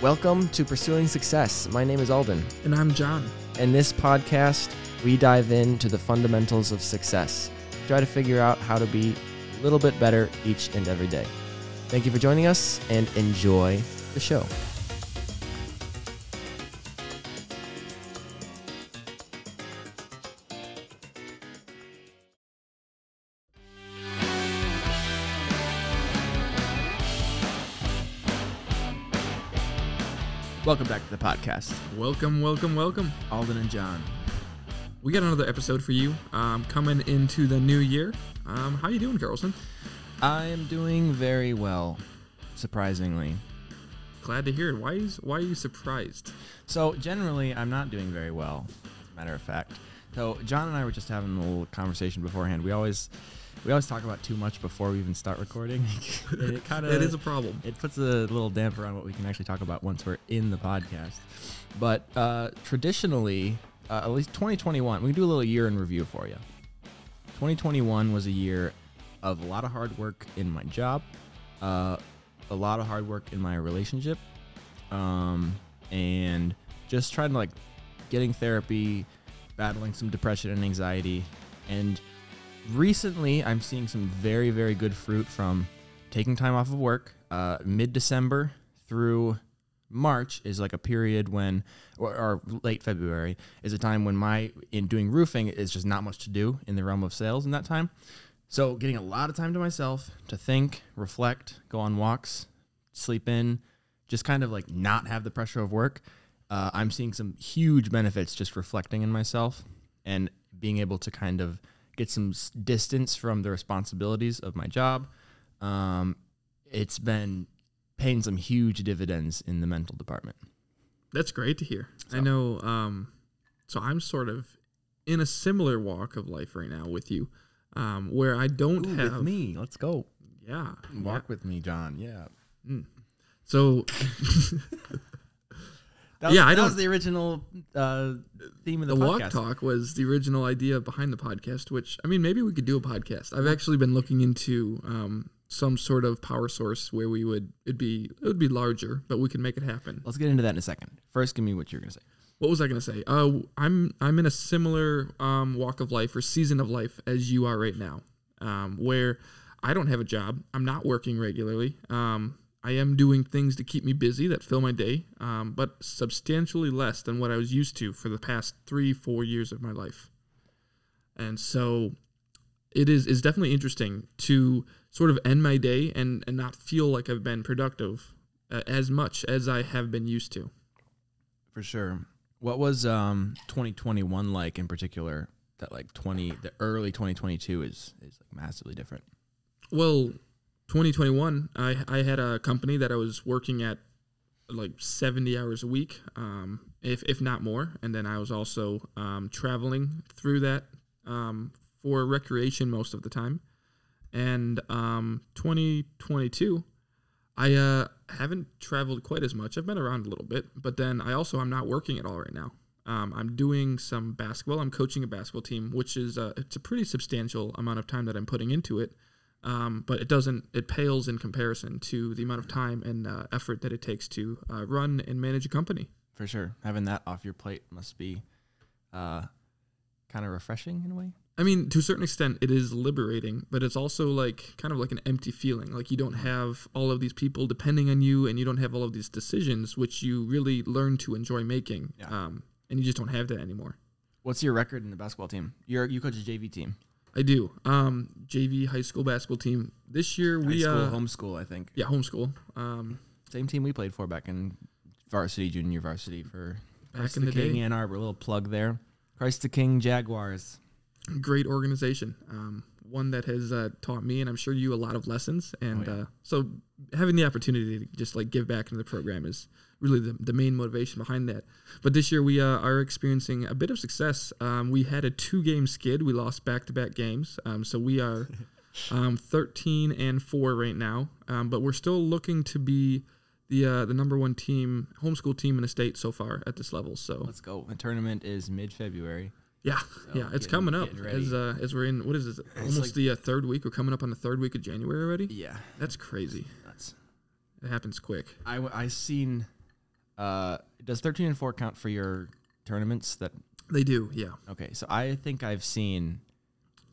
Welcome to Pursuing Success. My name is Alden. And I'm John. In this podcast, we dive into the fundamentals of success, try to figure out how to be a little bit better each and every day. Thank you for joining us and enjoy the show. Welcome back to the podcast. Welcome, welcome, welcome, Alden and John. We got another episode for you um, coming into the new year. Um, how are you doing, Carlson? I am doing very well, surprisingly. Glad to hear it. Why is why are you surprised? So generally, I'm not doing very well. As a matter of fact, so John and I were just having a little conversation beforehand. We always we always talk about too much before we even start recording. it kind of it is a problem. It puts a little damper on what we can actually talk about once we're in the podcast. But uh, traditionally, uh, at least 2021, we can do a little year in review for you. 2021 was a year of a lot of hard work in my job, uh, a lot of hard work in my relationship, um, and just trying to like getting therapy, battling some depression and anxiety, and recently I'm seeing some very, very good fruit from taking time off of work. Uh, Mid December through March is like a period when, or, or, late February is a time when my in doing roofing is just not much to do in the realm of sales in that time. So getting a lot of time to myself to think, reflect, go on walks, sleep in, just kind of like not have the pressure of work. Uh, I'm seeing some huge benefits just reflecting in myself and being able to kind of get some distance from the responsibilities of my job. Um, it's been paying some huge dividends in the mental department. That's great to hear. So. I know. Um, so I'm sort of in a similar walk of life right now with you, um, where I don't Ooh, have with me. Let's go. Yeah, walk yeah. with me, John. Yeah. Mm. So was, yeah, I that was the original uh, theme of the, the podcast. walk talk was the original idea behind the podcast. Which I mean, maybe we could do a podcast. I've actually been looking into um, some sort of power source where we would it'd be it would be larger, but we could make it happen. Let's get into that in a second. First, give me what you're gonna say. What was I gonna say? Uh, I'm I'm in a similar um, walk of life or season of life as you are right now, um, where I don't have a job. I'm not working regularly. Um, I am doing things to keep me busy that fill my day, um, but substantially less than what I was used to for the past three, four years of my life. And so it is is definitely interesting to sort of end my day and, and not feel like I've been productive uh, as much as I have been used to. For sure. What was um, 2021 like in particular? That like 20, the early 2022 is is like massively different. Well, 2021, I, I had a company that I was working at like 70 hours a week, um, if, if not more. And then I was also um, traveling through that um, for recreation most of the time. And um, 2022, I uh, haven't traveled quite as much. I've been around a little bit, but then I also I'm not working at all right now. Um, I'm doing some basketball. I'm coaching a basketball team, which is it's a pretty substantial amount of time that I'm putting into it. Um, but it doesn't it pales in comparison to the amount of time and uh, effort that it takes to uh, run and manage a company. For sure. Having that off your plate must be uh, kind of refreshing in a way. I mean to a certain extent it is liberating but it's also like kind of like an empty feeling. Like you don't have all of these people depending on you and you don't have all of these decisions which you really learn to enjoy making yeah. um, and you just don't have that anymore. What's your record in the basketball team? You're, you coach a jv team I do. Um, JV high school basketball team. This year we high school, uh, homeschool, I think. Yeah, homeschool. Um, Same team we played for back in varsity, junior varsity for back Christ in the, the King, day. Ann Arbor. Little plug there. Christ the King Jaguars. Great organization. Um, one that has uh, taught me and I'm sure you a lot of lessons. And oh, yeah. uh, so having the opportunity to just like give back into the program is really the, the main motivation behind that. But this year we uh, are experiencing a bit of success. Um, we had a two game skid. We lost back to back games. Um, so we are um, 13 and 4 right now. Um, but we're still looking to be the uh, the number one team, homeschool team in the state so far at this level. So let's go. The tournament is mid February. Yeah, so yeah, it's getting, coming up as uh, as we're in. What is this? Almost like, the uh, third week. We're coming up on the third week of January already. Yeah, that's crazy. That's it happens quick. I I seen Uh, does 13 and 4 count for your tournaments that They do, yeah. Okay, so I think I've seen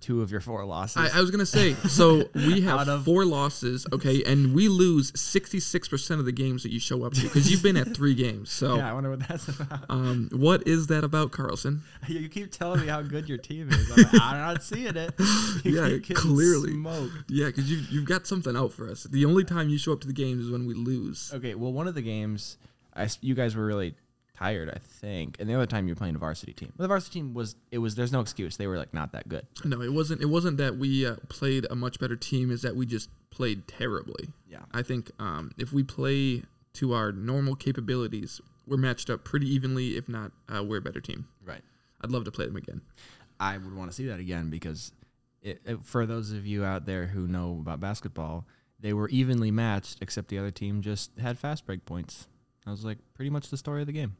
two of your four losses. I, I was gonna say, so we Out have of- four losses, okay, and we lose sixty six percent of the games that you show up to because you've been at three games. So, yeah, I wonder what that's about. um, what is that about, Carlson? you keep telling me how good your team is. I'm, like, I'm not seeing it. You Yeah, keep getting clearly. smoked. Yeah, because you've you've got something out for us. The only time you show up to the games is when we lose. Okay, well, one of the games, I you guys were really tired, I think, and the other time you were playing a varsity team. But the varsity team was it was there's no excuse. They were like not that good. No, it wasn't. It wasn't that we uh, played a much better team. Is that we just played terribly. Yeah. I think um, if we play to our normal capabilities, we're matched up pretty evenly. If not, uh, we're a better team. Right. I'd love to play them again. I would want to see that again because it, it, for those of you out there who know about basketball, they were evenly matched, except the other team just had fast break points. That was like pretty much the story of the game.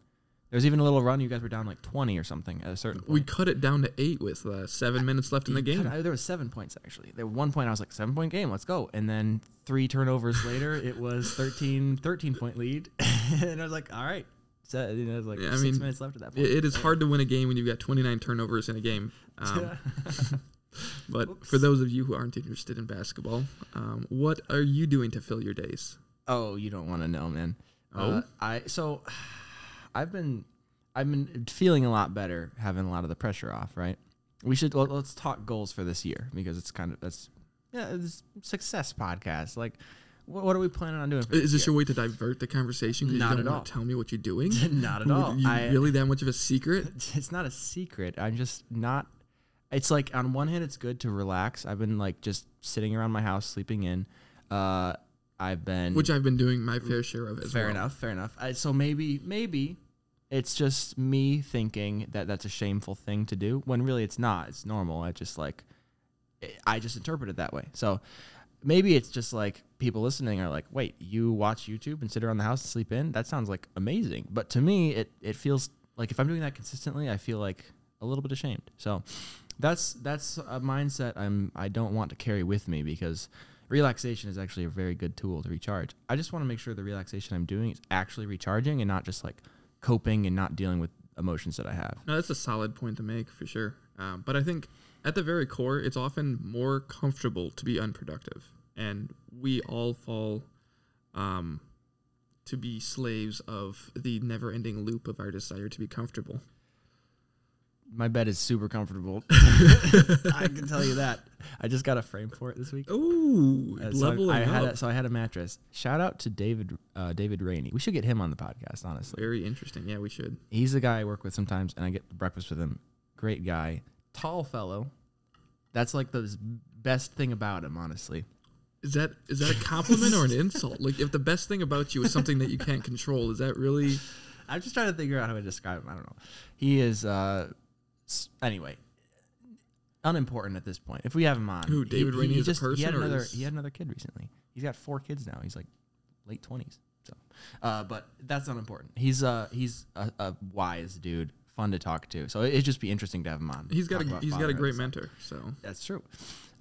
There was even a little run. You guys were down like 20 or something at a certain point. We cut it down to eight with uh, seven minutes left in the game. cut- there was seven points actually. There one point I was like seven point game, let's go. And then three turnovers later, it was 13, 13 point lead, and I was like, all right. So you know, like Yeah, I six mean, minutes left at that point. It, it is hard to win a game when you've got 29 turnovers in a game. Um, but Oops. for those of you who aren't interested in basketball, um, what are you doing to fill your days? Oh, you don't want to know, man. Oh? Uh, I so I've been I've been feeling a lot better having a lot of the pressure off. Right. We should let, let's talk goals for this year because it's kind of that's yeah it's success podcast. Like, what, what are we planning on doing? Is this year? your way to divert the conversation? you at don't all. want to tell me what you're doing. Not at all. You I- really that much of a secret? it's not a secret. I'm just not. It's like on one hand, it's good to relax. I've been like just sitting around my house, sleeping in. Uh, I've been Which I've been doing my fair share of as fair well. enough, fair enough. I, so maybe, maybe it's just me thinking that that's a shameful thing to do when really it's not. It's normal. I just like, I just interpret it that way. So maybe it's just like people listening are like, wait, you watch YouTube and sit around the house and sleep in? That sounds like amazing. But to me, it, it feels like if I'm doing that consistently, I feel like a little bit ashamed. So that's that's a mindset I'm I don't want to carry with me because relaxation is actually a very good tool to recharge. I just want to make sure the relaxation I'm doing is actually recharging and not just like coping and not dealing with emotions that I have. No, that's a solid point to make for sure. Um, but I think at the very core, it's often more comfortable to be unproductive, and we all fall um, to be slaves of the never-ending loop of our desire to be comfortable. My bed is super comfortable. I can tell you that. I just got a frame for it this week. Ooh, Uh, so leveling I had a, so I had a mattress. Shout out to David uh, David Rainey. We should get him on the podcast. Honestly, Very interesting. Yeah, we should. he's the guy I work with sometimes, and I get breakfast with him. Great guy, tall fellow. That's like the best thing about him, honestly. Is that is that a compliment or an insult? Like, if the best thing about you is something that you can't control, is that really? I'm just trying to figure out how to describe him. I don't know. He is uh anyway unimportant at this point. If we have him on, Who, David he, Rainey he as a just, He had another. is- He had another kid recently. He's got four kids now. He's like late twenties. So, uh, but that's unimportant. He's uh he's a, a wise dude, fun to talk to. So it'd just be interesting to have him on. He's got a he's got a great mentor. So That's true.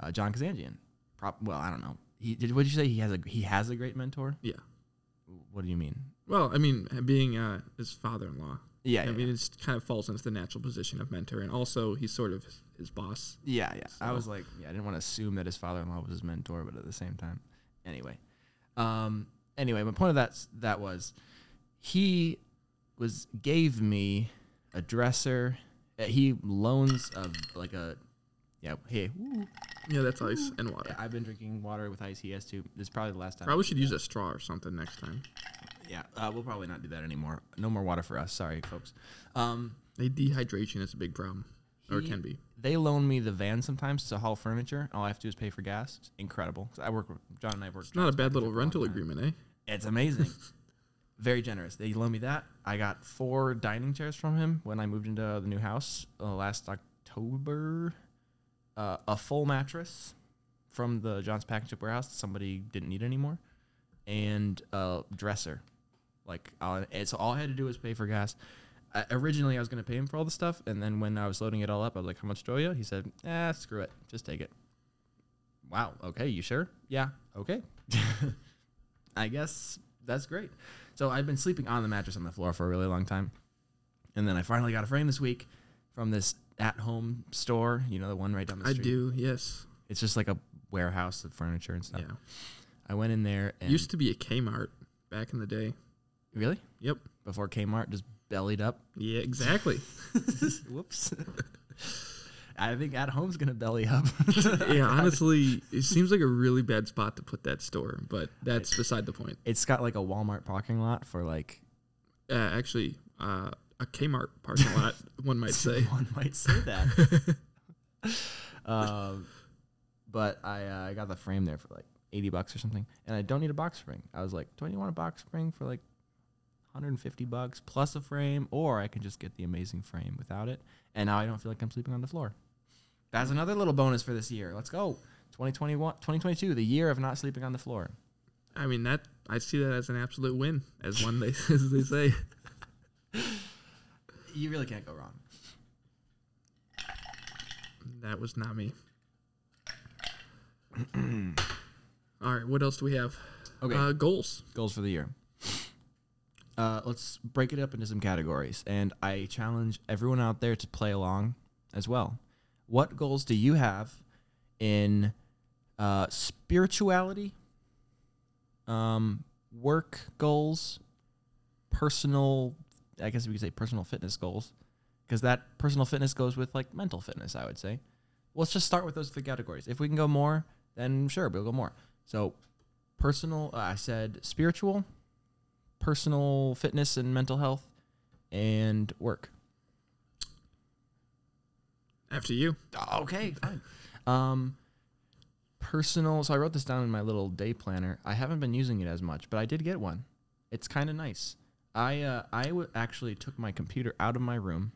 Uh, John Kazanjian. Prop. Well, I don't know. He did. What did you say? He has a he has a great mentor. yeah. What do you mean? Well, I mean, being uh, his father-in-law. Yeah. I yeah, mean, it kind of falls into the natural position of mentor, and also he's sort of his, his boss. Yeah, yeah. I was like, yeah, I didn't want to assume that his father-in-law was his mentor, but at the same time, anyway. Um. Anyway, my point of that that was, he was gave me a dresser. uh, He loans a like a, yeah. Hey, woo, Yeah, that's ice and water. yeah, I've been drinking water with ice. He has too. This is probably the last time. Probably should use a straw or something next time. Yeah, uh, we'll probably not do that anymore. No more water for us. Sorry, folks. Um, A dehydration is a big problem, or it He- can be. they loan me the van sometimes to haul furniture. All I have to do is pay for gas. It's incredible. 'Cause I work with John and I work. It's not a bad little rental agreement, eh? It's amazing. Very generous. They loan me that. I got four dining chairs from him when I moved into the new house uh, last October. Uh, a full mattress from the John's Package warehouse that somebody didn't need anymore, and a dresser. Like, and so all I had to do was pay for gas. I, originally, I was going to pay him for all the stuff, and then when I was loading it all up, I was like, "How much do you?" He said, "Ah, screw it, just take it." Wow. Okay, you sure? Yeah. Okay. I guess That's great. So I've been sleeping on the mattress on the floor for a really long time, and then I finally got a frame this week from this at-home store. You know, the one right down the street. I do. Yes. It's just like a warehouse of furniture and stuff. Yeah. I went in there and Used to be a Kmart back in the day. Really Yep. before Kmart just bellied up. Yeah. Exactly. Whoops. I think at home's gonna belly up. yeah. Honestly, it seems like a really bad spot to put that store, but that's beside the point. It's got like a Walmart parking lot for like Uh, actually, uh, a Kmart parking lot, one might say. one might say that. um, but I uh, I got the frame there for like eighty bucks or something, and I don't need a box spring. I was like, do you want a box spring for like 150 bucks plus a frame, or I can just get the amazing frame without it, and now I don't feel like I'm sleeping on the floor. That's another little bonus for this year. Let's go. 2021, 2022, the year of not sleeping on the floor. I mean that I see that as an absolute win, as one they as they say. You really can't go wrong. That was not me. All right, what else do we have? Okay. Uh, goals. goals for the year. Uh, let's break it up into some categories, and I challenge everyone out there to play along as well. What goals do you have in uh, spirituality, um, work goals, personal? I guess we could say personal fitness goals, because that personal fitness goes with like mental fitness. I would say. Let's just start with those three categories. If we can go more, then sure, we'll go more. So, personal. Uh, I said spiritual, personal fitness and mental health, and work. After you. Okay, fine. Um, personal. So I wrote this down in my little day planner. I haven't been using it as much, but I did get one. It's kind of nice. I uh, I w- actually took my computer out of my room,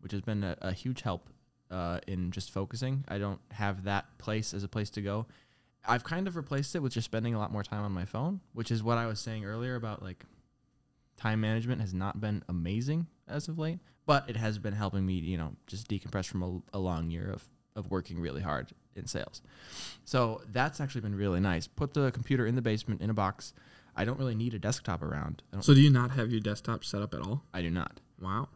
which has been a, a huge help uh, in just focusing. I don't have that place as a place to go. I've kind of replaced it with just spending a lot more time on my phone, which is what I was saying earlier about like time management has not been amazing as of late, but it has been helping me, you know, just decompress from a, a long year of, of working really hard in sales. So that's actually been really nice. Put the computer in the basement in a box. I don't really need a desktop around. So do you not have your desktop set up at all? I do not. Wow.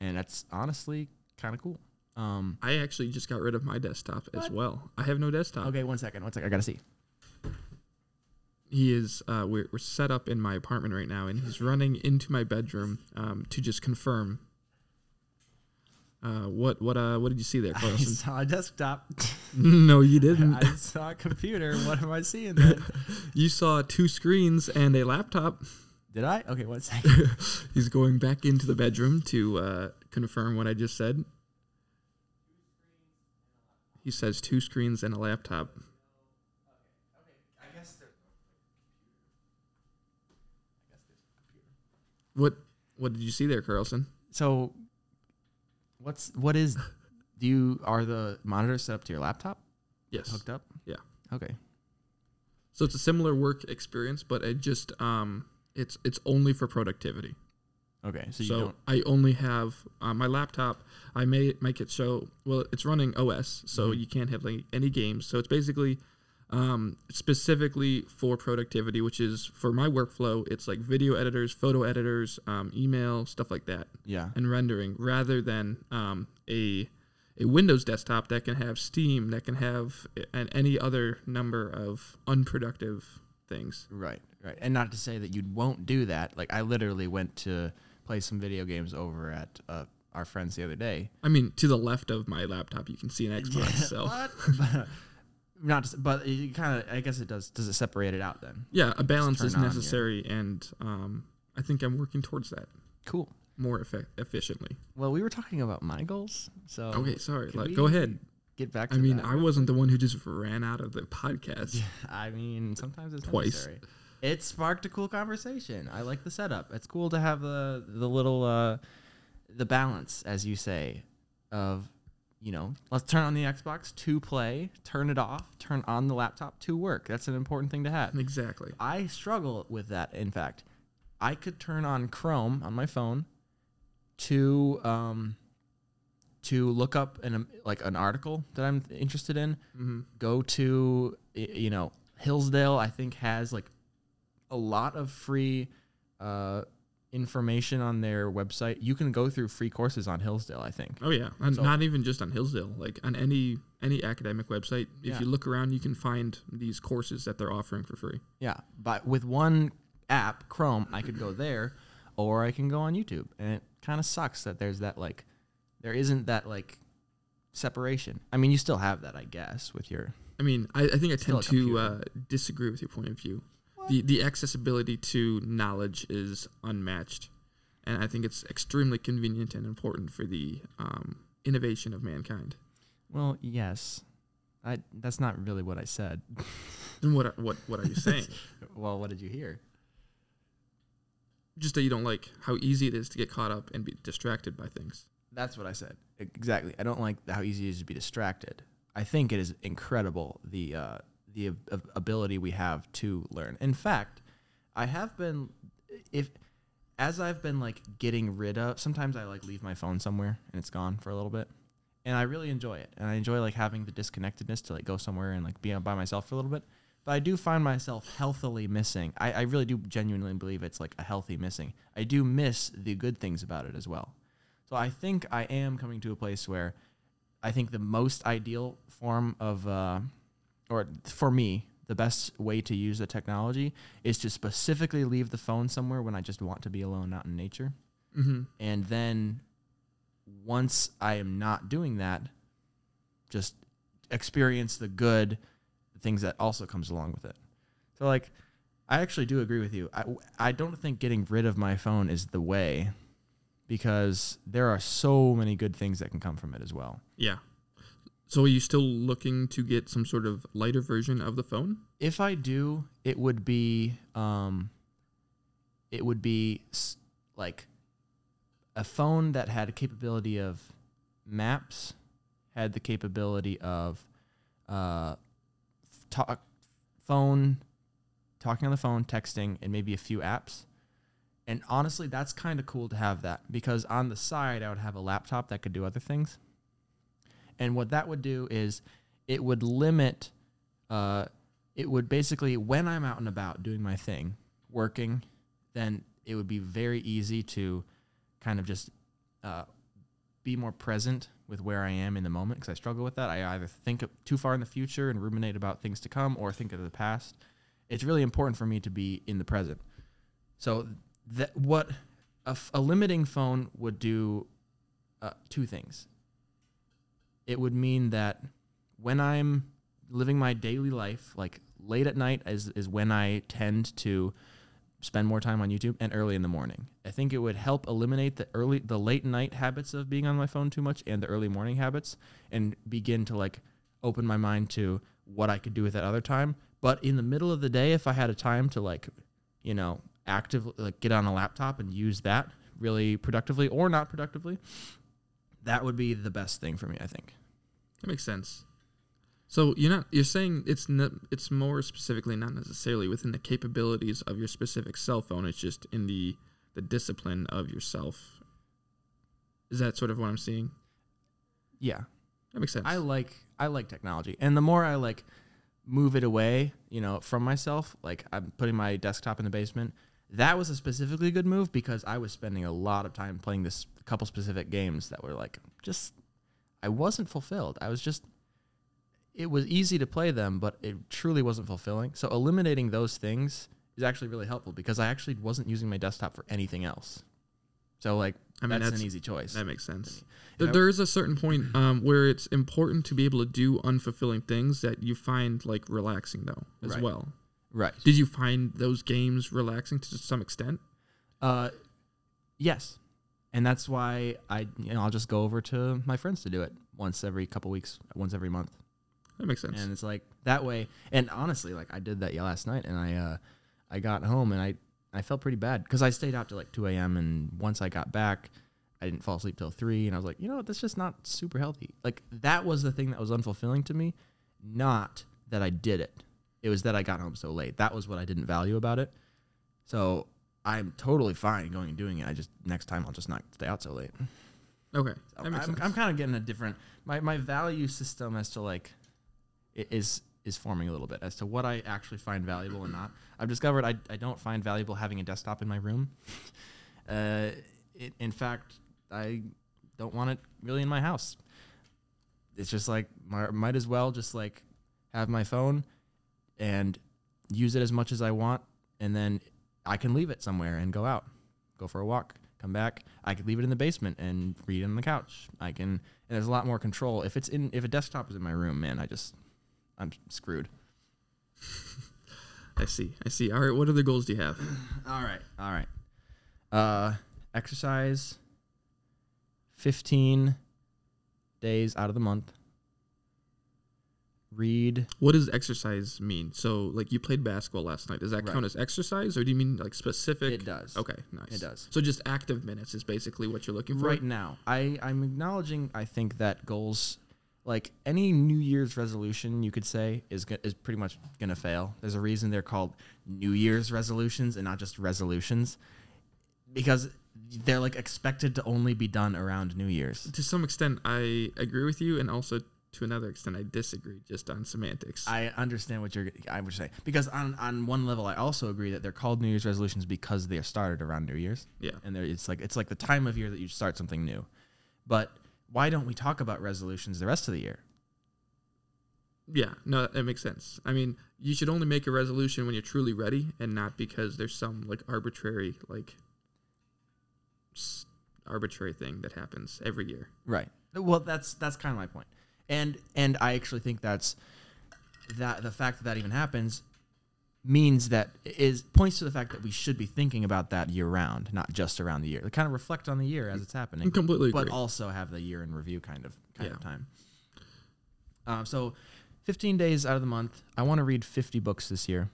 And that's honestly kind of cool. Um, I actually just got rid of my desktop as What? well. I have no desktop. okay, one second. One second. I got to see. He is. Uh, we're, we're set up in my apartment right now, and he's running into my bedroom um, to just confirm. Uh, what what uh what did you see there, I Carlson? saw a desktop. no, you didn't. I saw a computer. What am I seeing then? you saw two screens and a laptop. Did I? Okay, one second. He's going back into the bedroom to uh, confirm what I just said. He says two screens and a laptop. I guess there's What what did you see there, Carlson? So, what's what is? Do you are the monitors set up to your laptop Yes. hooked up? Yeah. Okay. So it's a similar work experience, but it just um it's it's only for productivity. Okay. So you So don't. I only have uh, my laptop. I may make it show. Well, it's running OS, so Mhm. you can't have like any games. So it's basically um, specifically for productivity, which is for my workflow. It's like video editors, photo editors, um, email stuff like that, Yeah. and rendering, rather than um, a a Windows desktop that can have Steam, that can have and any other number of unproductive things. Right. Right. And not to say that you won't do that. Like I literally went to play some video games over at uh, our friends the other day. I mean, to the left of my laptop, you can see an Xbox. So But- not. To, but you kind of. I guess it does. Does it separate it out then? Yeah, a balance is on your- necessary, and um, I think I'm working towards that Cool. more effect- efficiently. Well, we were talking about my goals. So Okay, sorry. Like, go ahead. Get back. To I mean, I wasn't the one who just ran out of the podcast. Yeah, I mean, sometimes it's Twice. necessary. It sparked a cool conversation. I like the setup. It's cool to have the the little uh, the balance, as you say, of you know, let's turn on the Xbox to play, turn it off, turn on the laptop to work. That's an important thing to have. Exactly. I struggle with that. In fact, I could turn on Chrome on my phone to um, to look up an um, like an article that I'm interested in hmm go to you know Hillsdale I think has like a lot of free uh, information on their website. You can go through free courses on Hillsdale. I think. Oh yeah, and So- not even just on Hillsdale. Like on any any academic website, if Yeah. you look around, you can find these courses that they're offering for free. Yeah, but with one app, Chrome, I could go there, or I can go on YouTube, and it kind of sucks that there's that like, there isn't that like separation. I mean, you still have that, I guess, with your I mean, I, I think I tend to uh, disagree with your point of view. The the accessibility to knowledge is unmatched, and I think it's extremely convenient and important for the um, innovation of mankind. Well, yes. I that's not really what I said. Then what what what are you saying? well, what did you hear? just that you don't like how easy it is to get caught up and be distracted by things. That's what I said. Exactly. I don't like how easy it is to be distracted. I think it is incredible the uh, the ab- ab- ability we have to learn. In fact, I have been if as I've been like getting rid of sometimes I like leave my phone somewhere and it's gone for a little bit. And I really enjoy it. And I enjoy like having the disconnectedness to like go somewhere and like be by myself for a little bit. But I do find myself healthily missing. I, I really do genuinely believe it's like a healthy missing. I do miss the good things about it as well. So I think I am coming to a place where I think the most ideal form of, uh, or for me, the best way to use the technology is to specifically leave the phone somewhere when I just want to be alone out in nature. Mm-hmm. And then once I am not doing that, just experience the good things that also comes along with it. So like I actually do agree with you. I I don't think getting rid of my phone is the way because there are so many good things that can come from it as well. Yeah. So are you still looking to get some sort of lighter version of the phone? If I do, it would be um it would be s- like a phone that had a capability of maps, had the capability of uh talk phone talking on the phone, texting and maybe a few apps. And honestly, that's kind of cool to have that because on the side I would have a laptop that could do other things. And what that would do is it would limit uh it would basically when I'm out and about doing my thing, working, then it would be very easy to kind of just uh, be more present with where I am in the moment because I struggle with that. I either think too far in the future and ruminate about things to come, or think of the past. It's really important for me to be in the present. So that what a, f- a limiting phone would do uh, two things. It would mean that when I'm living my daily life, like late at night is, is when I tend to spend more time on YouTube and early in the morning. I think it would help eliminate the early the late night habits of being on my phone too much and the early morning habits and begin to like open my mind to what I could do with that other time. But in the middle of the day if I had a time to like, you know, actively like get on a laptop and use that really productively or not productively, that would be the best thing for me, I think. That makes sense. So you're not you're saying it's not, it's more specifically not necessarily within the capabilities of your specific cell phone. It's just in the the discipline of yourself. Is that sort of what I'm seeing? Yeah. That makes sense. I like I like technology, and the more I like move it away, you know, from myself, like I'm putting my desktop in the basement. That was a specifically good move because I was spending a lot of time playing this couple specific games that were like just I wasn't fulfilled. I was just it was easy to play them, but it truly wasn't fulfilling. So eliminating those things is actually really helpful because I actually wasn't using my desktop for anything else. So like I mean, that's, that's- an easy choice. that makes sense. There, there is a certain point um, where it's important to be able to do unfulfilling things that you find like relaxing though as Right. well. right. Did you find those games relaxing to some extent? Uh, yes, and that's why I you know I'll just go over to my friends to do it once every couple weeks, once every month, That makes sense. and it's like that way. And honestly, like I did that last night, and I uh, I got home and I I felt pretty bad because I stayed out till like two a.m. and once I got back. I didn't fall asleep till three, and I was like, you know what, that's just not super healthy. Like that was the thing that was unfulfilling to me, not that I did it. It was that I got home so late. That was what I didn't value about it. So I'm totally fine going and doing it. I just next time I'll just not stay out so late. okay, So I'm. I'm kind of getting a different my my value system as to like is is forming a little bit as to what I actually find valuable and not. I've discovered I, I don't find valuable having a desktop in my room. uh, it, in fact, I don't want it really in my house. It's just like mi- might as well just like have my phone and use it as much as I want, and then I can leave it somewhere and go out, go for a walk, come back. I could leave it in the basement and read on the couch. I can. And there's a lot more control. If it's in, if a desktop is in my room, man, I just, I'm screwed. I see. I see. All right. What other goals do you have? All right, all right. Uh, exercise. Fifteen days out of the month. Read. What does exercise mean? So, like, you played basketball last night. Does that Right. count as exercise, or do you mean like specific? It does. Okay, nice. It does. So, just active minutes is basically what you're looking for. right now i i'm acknowledging i think that goals like any new year's resolution you could say is go- is pretty much going to fail there's a reason they're called new year's resolutions and not just resolutions because they're like expected to only be done around new year's To some extent, I agree with you, and also to another extent, I disagree just on semantics. I understand what you're. I would say because on on one level, I also agree that they're called New Year's resolutions because they are started around New Year's. yeah. and there it's like it's like the time of year that you start something new. But why don't we talk about resolutions the rest of the year? Yeah, no, that makes sense. I mean, you should only make a resolution when you're truly ready, and not because there's some like arbitrary like arbitrary thing that happens every year. Right. Well, that's that's kind of my point, and and I actually think that's that the fact that that even happens means that is points to the fact that we should be thinking about that year round, not just around the year. To kind of reflect on the year as it's happening. I completely agree. but also have the year in review kind of kind of time. Um, so, 15 days out of the month, I want to read 50 books this year.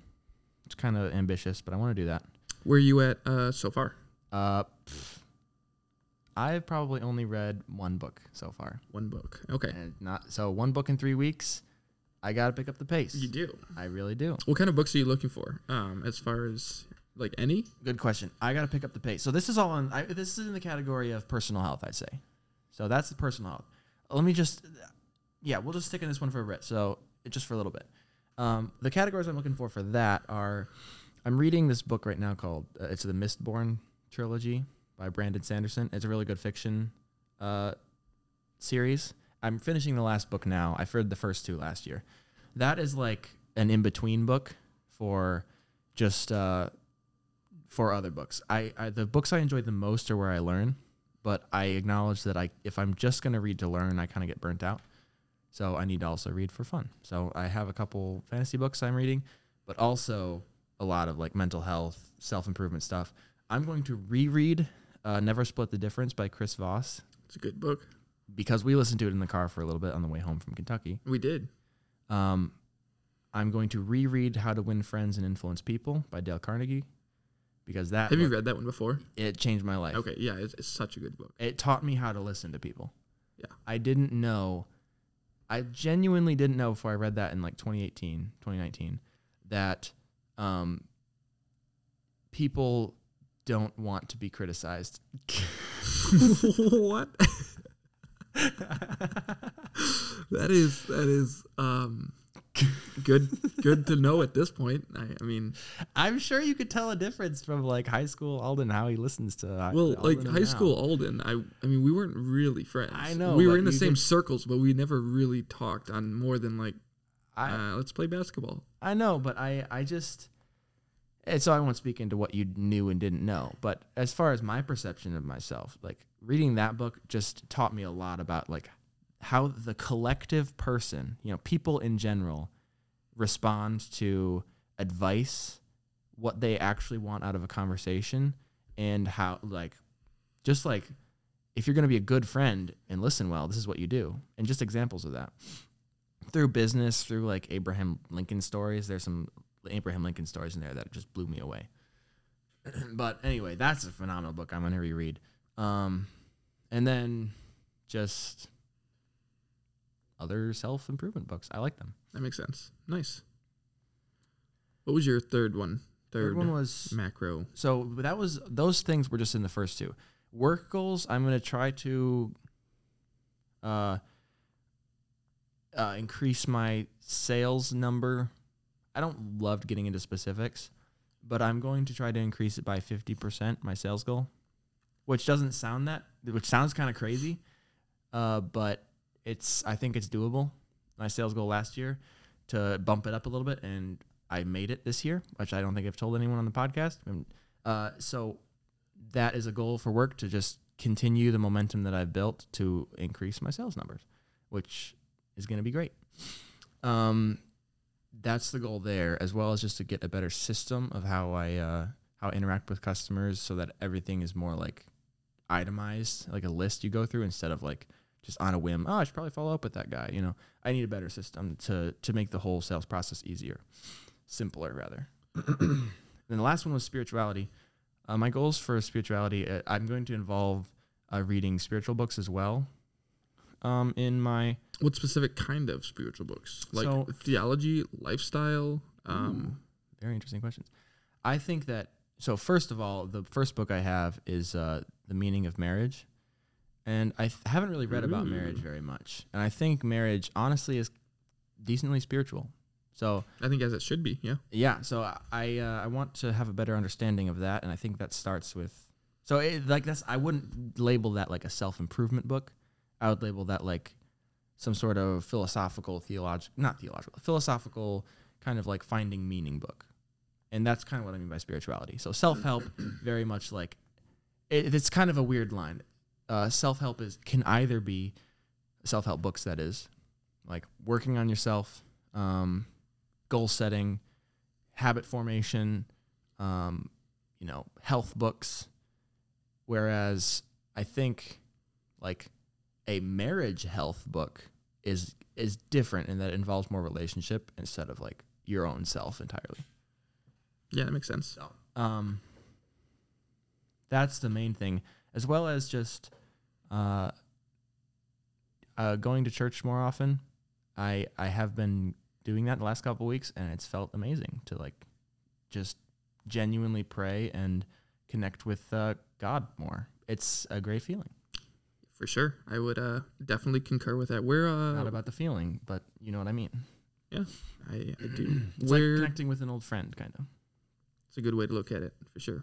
It's kind of ambitious, but I want to do that. Where are you at uh, so far? Uh, pff, I've probably only read one book so far, One book. Okay. and not so one book in three weeks. I got to pick up the pace. You do. I really do. What kind of books are you looking for? Um, as far as like any? Good question. I got to pick up the pace. So this is all in. I, this is in the category of personal health. I'd say. So that's the personal health. Let me just. Yeah, we'll just stick in this one for a bit. So just for a little bit. Um, the categories I'm looking for for that are, I'm reading this book right now called uh, it's the Mistborn trilogy by Brandon Sanderson. It's a really good fiction uh, series. I'm finishing the last book now. I've read the first two last year. That is like an in between book for just uh, for other books. I, I the books I enjoy the most are where I learn, but I acknowledge that I if I'm just gonna read to learn, I kind of get burnt out. So I need to also read for fun. So I have a couple fantasy books I'm reading, but also a lot of like mental health, self improvement stuff. I'm going to reread uh, Never Split the Difference by Chris Voss It's a good book. because we listened to it in the car for a little bit on the way home from Kentucky. We did. Um, I'm going to reread How to Win Friends and Influence People by Dale Carnegie because that Have you read that one before? it changed my life. Okay. Yeah, it's, it's such a good book. It taught me how to listen to people. Yeah. I didn't know. I genuinely didn't know before I read that in like 2018, 2019 that um, people don't want to be criticized. what? that is that is um good good to know at this point. I, I mean, I'm sure you could tell a difference from like high school Alden how he listens to. well, like high now. school Alden, I I mean, we weren't really friends. I know, we were in the same circles, but we never really talked on more than like, I, uh, let's play basketball. I know, but I, I just, and so I won't speak into what you knew and didn't know. But as far as my perception of myself, like reading that book just taught me a lot about like how the collective person, you know, people in general, respond to advice, what they actually want out of a conversation, and how like, just like, if you're going to be a good friend and listen well, this is what you do, and just examples of that through business, through like Abraham Lincoln stories. There's some Abraham Lincoln stories in there that just blew me away. but anyway, that's a phenomenal book. I'm gonna reread. Um, and then just other self improvement books. I like them. That makes sense. Nice. What was your third one? Third, Third one was macro. so that was those things were just in the first two. Work goals. I'm gonna try to. Uh, uh, increase my sales number. I don't love getting into specifics, but I'm going to try to increase it by 50%, my sales goal, which doesn't sound that, which sounds kind of crazy, uh, but it's, I think it's doable. My sales goal last year to bump it up a little bit, and I made it this year, which I don't think I've told anyone on the podcast. Uh, so that is a goal for work to just continue the momentum that I've built to increase my sales numbers, which is going to be great. Um, that's the goal there, as well as just to get a better system of how I uh, how I interact with customers, so that everything is more like itemized, like a list you go through instead of like just on a whim. Oh, I should probably follow up with that guy. You know, I need a better system to to make the whole sales process easier, simpler rather. then the last one was spirituality. Uh, my goals for spirituality, uh, I'm going to involve uh, reading spiritual books as well. Um, in my What specific kind of spiritual books? Like So- theology, lifestyle. Um, very interesting questions. I think that so. First of all, the first book I have is uh, the meaning of marriage, and I th- haven't really read about marriage very much. And I think marriage, honestly, is decently spiritual. So I think as it should be. Yeah. yeah, so I uh, I want to have a better understanding of that, and I think that starts with so it, like that's I wouldn't label that like a self improvement book. I would label that like some sort of philosophical, theological, not theological, philosophical kind of like finding meaning book, and that's kind of what I mean by spirituality. So self help, very much like it, it's kind of a weird line. Uh, self help is can either be self help books that is like working on yourself. Um, goal setting, habit formation, um, you know, health books. Whereas I think like a marriage health book is is different in that it involves more relationship instead of like your own self entirely. Yeah, that makes sense. So, um, that's the main thing, as well as just uh, uh, going to church more often. I I have been doing that the last couple weeks, and it's felt amazing to like just genuinely pray and connect with uh, God more. It's a great feeling. For sure. I would uh, definitely concur with that. Where uh, Not about the feeling, but you know what I mean. I, I do. It's like connecting with an old friend, kind of. it's a good way to look at it for sure.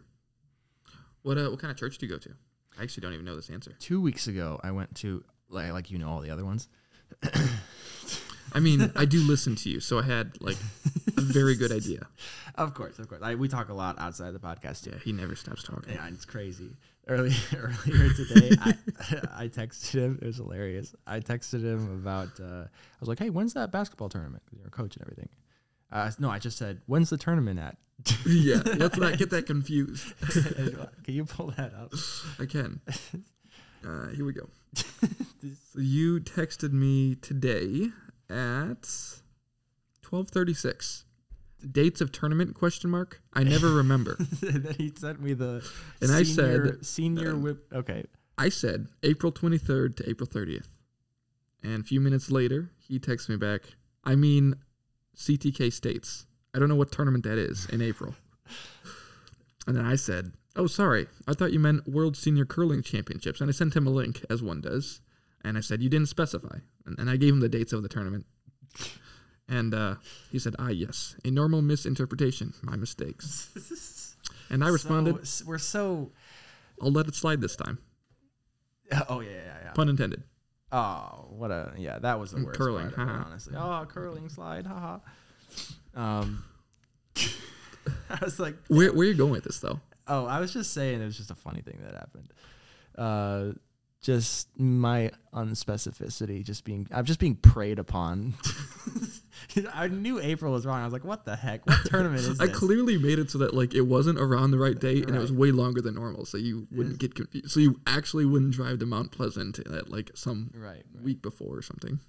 What uh, what kind of church do you go to? I actually don't even know this answer. Two weeks ago, I went to like like you know all the other ones. I mean, I do listen to you, so I had like a very good idea. Of course, of course. I, we talk a lot outside the podcast too. Yeah, he never stops talking. Yeah, it's crazy. Earlier, earlier today, I, I texted him. It was hilarious. I texted him about. Uh, I was like, "Hey, when's that basketball tournament? you're a coach and everything." Uh, no, I just said, "When's the tournament at?" yeah, let's not get that confused. Can you pull that up? I can. Uh, here we go. so you texted me today at twelve thirty six. Dates of tournament question mark. I never remember. and then he sent me the. And I said, senior uh, whip. Okay, I said April twenty third to April thirtieth, and a few minutes later he texts me back. I mean, CTK states. I don't know what tournament that is in April. And then I said, "Oh, sorry. I thought you meant World Senior Curling Championships." And I sent him a link, as one does. And I said, "You didn't specify." And, and I gave him the dates of the tournament. And uh, he said, "Ah, yes, a normal misinterpretation. My mistakes." And I responded, So- we're so. "I'll let it slide this time." Oh yeah, yeah, yeah. Pun intended. Oh, what a yeah, that was the worst curling, part it, honestly. Oh, curling slide, haha. Um, I was like, Where where are you going with this though? oh, I was just saying it was just a funny thing that happened. Uh, just my unspecificity, just being, I'm just being preyed upon. I knew April was wrong. I was like, what the heck? What tournament is I this? I clearly made it so that like it wasn't around the right date and it was way longer than normal, so you wouldn't Yes. get confused. So you actually wouldn't drive to Mount Pleasant at like some right, right. week before or something.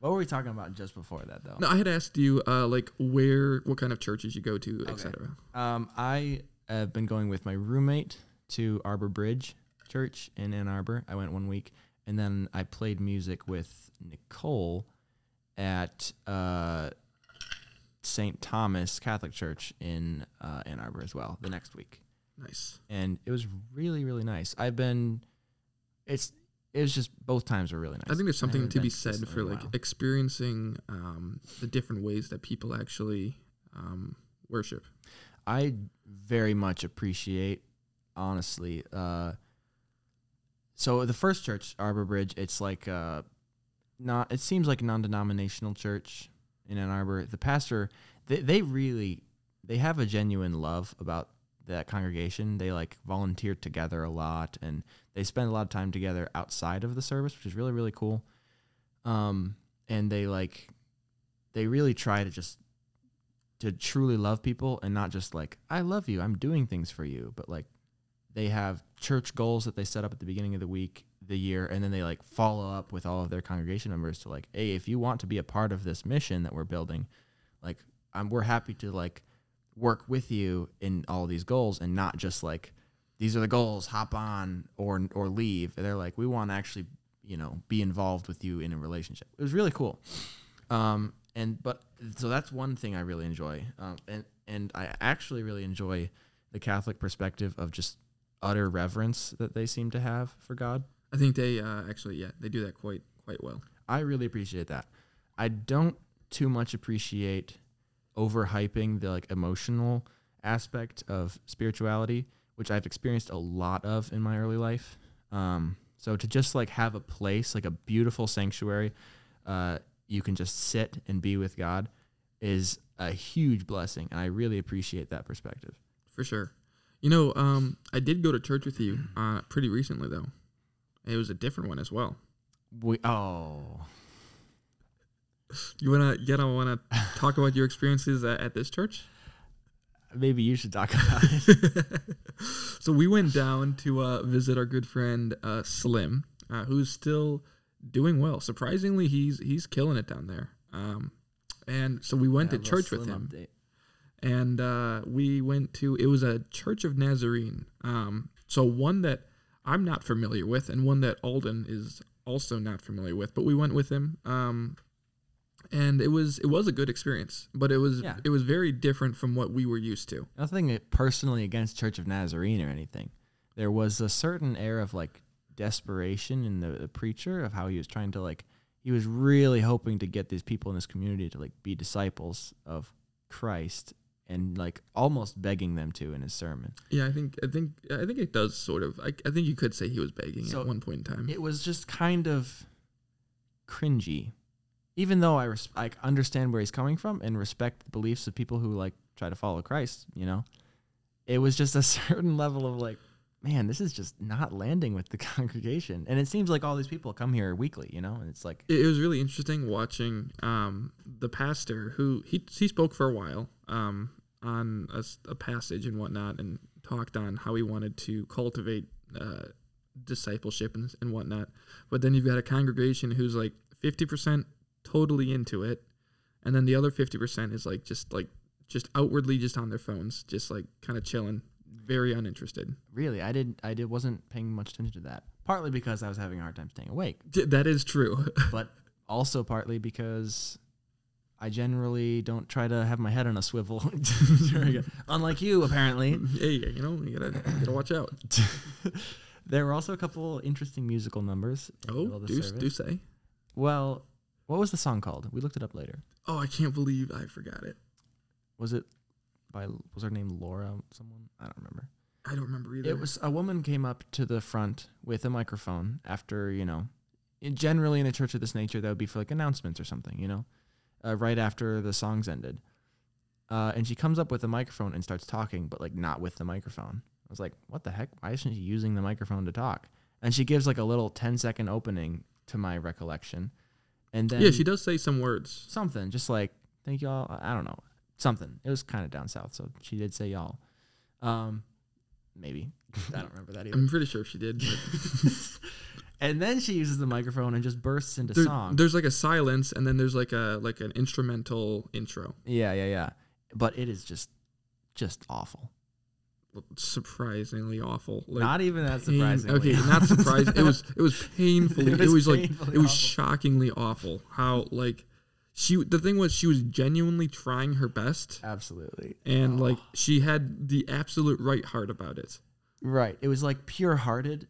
What were we talking about just before that, though? No, I had asked you uh like where, what kind of churches you go to, Okay. etc. Um, I have been going with my roommate to Arbor Bridge Church in Ann Arbor. I went one week, and then I played music with Nicole at uh, St. Thomas Catholic Church in uh, Ann Arbor as well the next week, Nice. and it was really really nice. I've been, it's it was just both times were really nice. I think there's something to be said for like while. experiencing um, the different ways that people actually um, worship. I very much appreciate, honestly. Uh, so the first church, Arbor Bridge, it's like uh, not. It seems like a non-denominational church in Ann Arbor. The pastor, they they really they have a genuine love about that congregation. They like volunteer together a lot, and they spend a lot of time together outside of the service, which is really really cool. Um, and they like they really try to just to truly love people and not just like I love you, I'm doing things for you, but like they have church goals that they set up at the beginning of the week, the year, and then they like follow up with all of their congregation members to like, hey, if you want to be a part of this mission that we're building, like I'm we're happy to like work with you in all these goals and not just like these are the goals, hop on or or leave. They're like we want to actually, you know, be involved with you in a relationship. It was really cool. Um, and but so that's one thing I really enjoy. Um, and and I actually really enjoy the Catholic perspective of just utter reverence that they seem to have for God. I think they uh, actually, yeah, they do that quite quite well. I really appreciate that. I don't too much appreciate overhyping the like emotional aspect of spirituality, which I've experienced a lot of in my early life. Um, so to just like have a place, like a beautiful sanctuary, uh, you can just sit and be with God, is a huge blessing, and I really appreciate that perspective. For sure. You know, um, I did go to church with you uh, pretty recently, though. It was a different one as well. We oh You wanna, you gonna wanna talk about your experiences at, at this church? maybe you should talk about it. so we went down to uh, visit our good friend uh, Slim, uh, who's still doing well. Surprisingly, he's he's killing it down there. Um, and so we went Yeah, to church with him. update. and uh, we went to it was a Church of Nazarene. Um, so one that I'm not familiar with, and one that Alden is also not familiar with. But we went with him, um, and it was it was a good experience. But it was Yeah. it was very different from what we were used to. Nothing personally against Church of Nazarene or anything. There was a certain air of like desperation in the, the preacher of how he was trying to like he was really hoping to get these people in this community to like be disciples of Christ and like almost begging them to in his sermon. Yeah, I think I think I think it does sort of. I, I think you could say he was begging So at one point in time. It was just kind of cringy. Even though I res- I understand where he's coming from and respect the beliefs of people who like try to follow Christ, you know, it was just a certain level of like, man, this is just not landing with the congregation. And it seems like all these people come here weekly, you know, and it's like, it, was really interesting watching um, the pastor who he he spoke for a while um, on a passage and whatnot and talked on how he wanted to cultivate uh, discipleship and, and whatnot. But then you've got a congregation who's like fifty percent totally into it, and then the other fifty percent is like just like just outwardly just on their phones, just like kind of chilling, very uninterested. really, I didn't. I did wasn't paying much attention to that. Partly because I was having a hard time staying awake, D- That is true. but also partly because I generally don't try to have my head on a swivel. Unlike you, apparently. hey, you know, you gotta you gotta watch out. there were also a couple interesting musical numbers. In the middle Oh, do do say. Well, what was the song called? We looked it up later. Oh, I can't believe I forgot it. Was it by was her name Laura? Someone I don't remember. I don't remember either. It was a woman came up to the front with a microphone after you know, in, generally in a church of this nature that would be for like announcements or something, you know, uh, right after the songs ended. Uh, and she comes up with a microphone and starts talking, but like not with the microphone. I was like, what the heck? Why isn't she using the microphone to talk? And she gives like a little 10 second opening to my recollection. And then yeah, she does say some words. something just like thank y'all i I don't know something it was kind of down south so she did say y'all um maybe i don't remember that either I'm pretty sure she did. and then she uses the microphone and just bursts into there- song There's like a silence, and then there's like a like an instrumental intro. yeah yeah yeah but it is just just awful Surprisingly awful. Like not even that surprising Okay, not surprising. It was it was painfully. It it was was, like it was awful. shockingly awful. How like she the thing was she was genuinely trying her best, absolutely and Oh. like she had the absolute right heart about it. right it was like pure hearted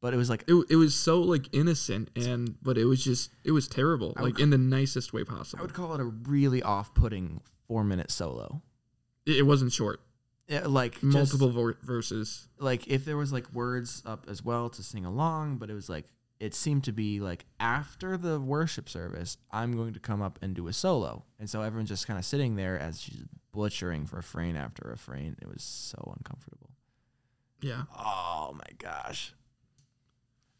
but it was like It, it was so like innocent and but it was just it was terrible I would like in the nicest way possible I would call it a really off-putting four-minute solo. It, it wasn't short. Yeah, like just- Multiple vo- verses. like if there was like words up as well to sing along, but it was like it seemed to be like after the worship service, I'm going to come up and do a solo, and so everyone's just kind of sitting there as she's butchering for a refrain after a refrain. It was so uncomfortable. Yeah. Oh my gosh.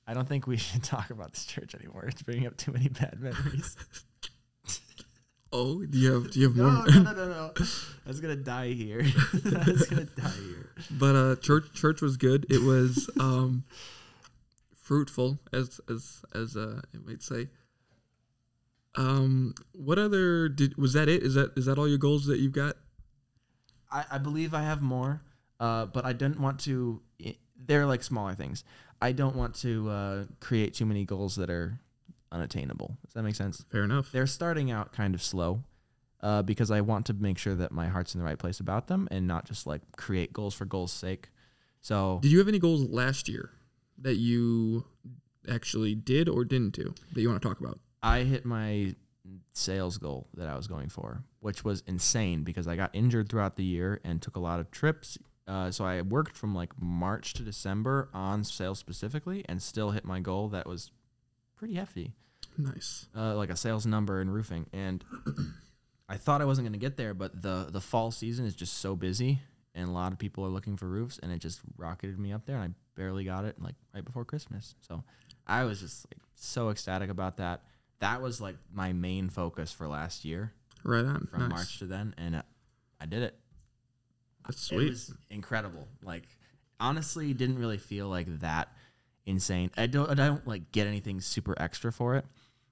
I don't think we should talk about this church anymore. It's bringing up too many bad memories. Oh, do you have do you have no, more? no, no, no, no. I was gonna die here. I was gonna die here. but uh church church was good. It was um fruitful as as as uh it might say. Um what other did was that it? Is that is that all your goals that you've got? I, I believe I have more, uh, but I didn't want to. They're like smaller things. I don't want to uh, create too many goals that are unattainable. Does that make sense? Fair enough. They're starting out kind of slow uh, because I want to make sure that my heart's in the right place about them and not just like create goals for goals' sake. So Did you have any goals last year that you actually did or didn't do that you want to talk about? I hit my sales goal that I was going for, which was insane because I got injured throughout the year and took a lot of trips. Uh, so I worked from like March to December on sales specifically and still hit my goal that was pretty hefty, Nice. uh, like a sales number in roofing. And I thought I wasn't going to get there, but the, the fall season is just so busy and a lot of people are looking for roofs and it just rocketed me up there and I barely got it like right before Christmas. So I was just like so ecstatic about that. That was like my main focus for last year Right on. from nice. March to then and uh, I did it. That's It sweet. was incredible. Like honestly, didn't really feel like that insane. I don't I don't like get anything super extra for it.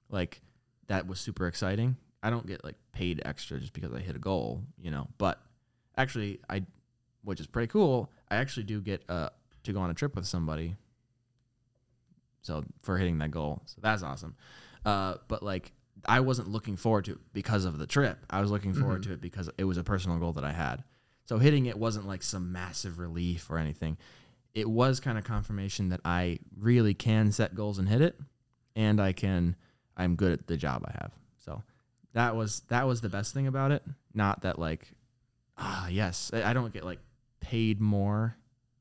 Like that was super exciting. I don't get like paid extra just because I hit a goal, you know. But actually, I, which is pretty cool. I actually do get uh to go on a trip with somebody. So for hitting that goal, so that's awesome. Uh, but like I wasn't looking forward to it because of the trip. I was looking forward to it because it was a personal goal that I had. So hitting it wasn't like some massive relief or anything. It was kind of confirmation that I really can set goals and hit it, and I can. I'm good at the job I have. So that was that was the best thing about it. Not that like, ah yes, I don't get like paid more,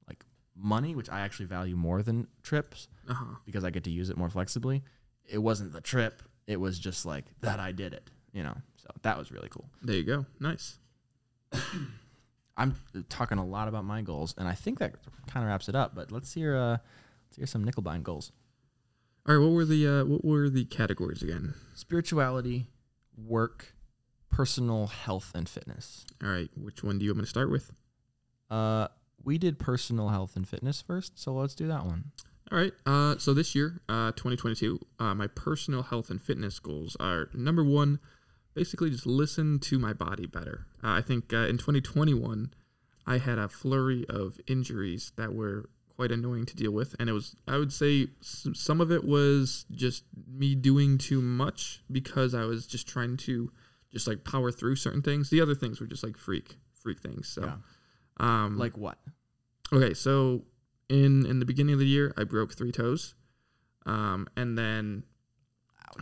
like money, which I actually value more than trips Uh huh. because I get to use it more flexibly. It wasn't the trip. It was just like that I did it, you know. So that was really cool. There you go. Nice. I'm talking a lot about my goals, and I think that kind of wraps it up. But let's hear uh, let's hear some Nickelbind goals. All right. What were the uh, what were the categories again? Spirituality, work, personal health, and fitness. All right. Which one do you want me to start with? Uh, we did personal health and fitness first, so let's do that one. All right. Uh, so this year, uh, 2022, uh, my personal health and fitness goals are number one, basically just listen to my body better. Uh, I think uh, in 2021, I had a flurry of injuries that were quite annoying to deal with, and it was I would say some of it was just me doing too much because I was just trying to just like power through certain things. The other things were just like freak freak things. So, Yeah. Um, Like what? Okay, so in in the beginning of the year, I broke three toes, um, and then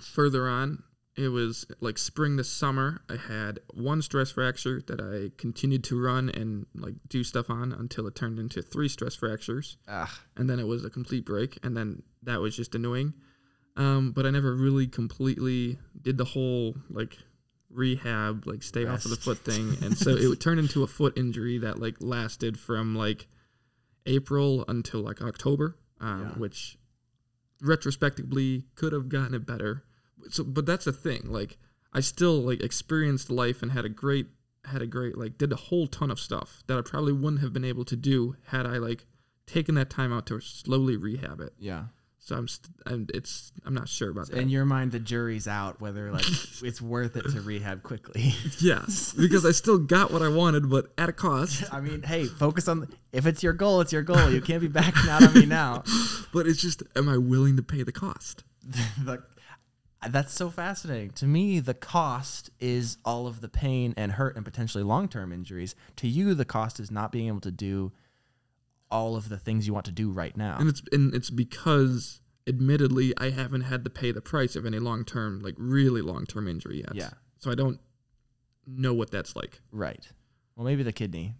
further on, it was like spring to summer. I had one stress fracture that I continued to run and like do stuff on until it turned into three stress fractures, Ah, and then it was a complete break, and then that was just annoying. Um, but I never really completely did the whole like rehab, like stay off of the foot thing, and so it would turn into a foot injury that like lasted from like April until like October, um, Yeah. which retrospectively could have gotten it better. So, but that's the thing. Like, I still like experienced life and had a great, had a great like did a whole ton of stuff that I probably wouldn't have been able to do had I like taken that time out to slowly rehab it. yeah. So I'm, st- I'm it's I'm not sure about that. In your mind, the jury's out whether like it's worth it to rehab quickly. yes, because I still got what I wanted, but at a cost. I mean, hey, focus on if it's your goal, it's your goal. You can't be backing out on me now. But it's just, am I willing to pay the cost? the, that's so fascinating. To me, the cost is all of the pain and hurt and potentially long term injuries. To you, the cost is not being able to do all of the things you want to do right now. and it's and it's because admittedly I haven't had to pay the price of any long term like really long term injury yet. Yeah. So I don't know what that's like. right. Well, maybe the kidney.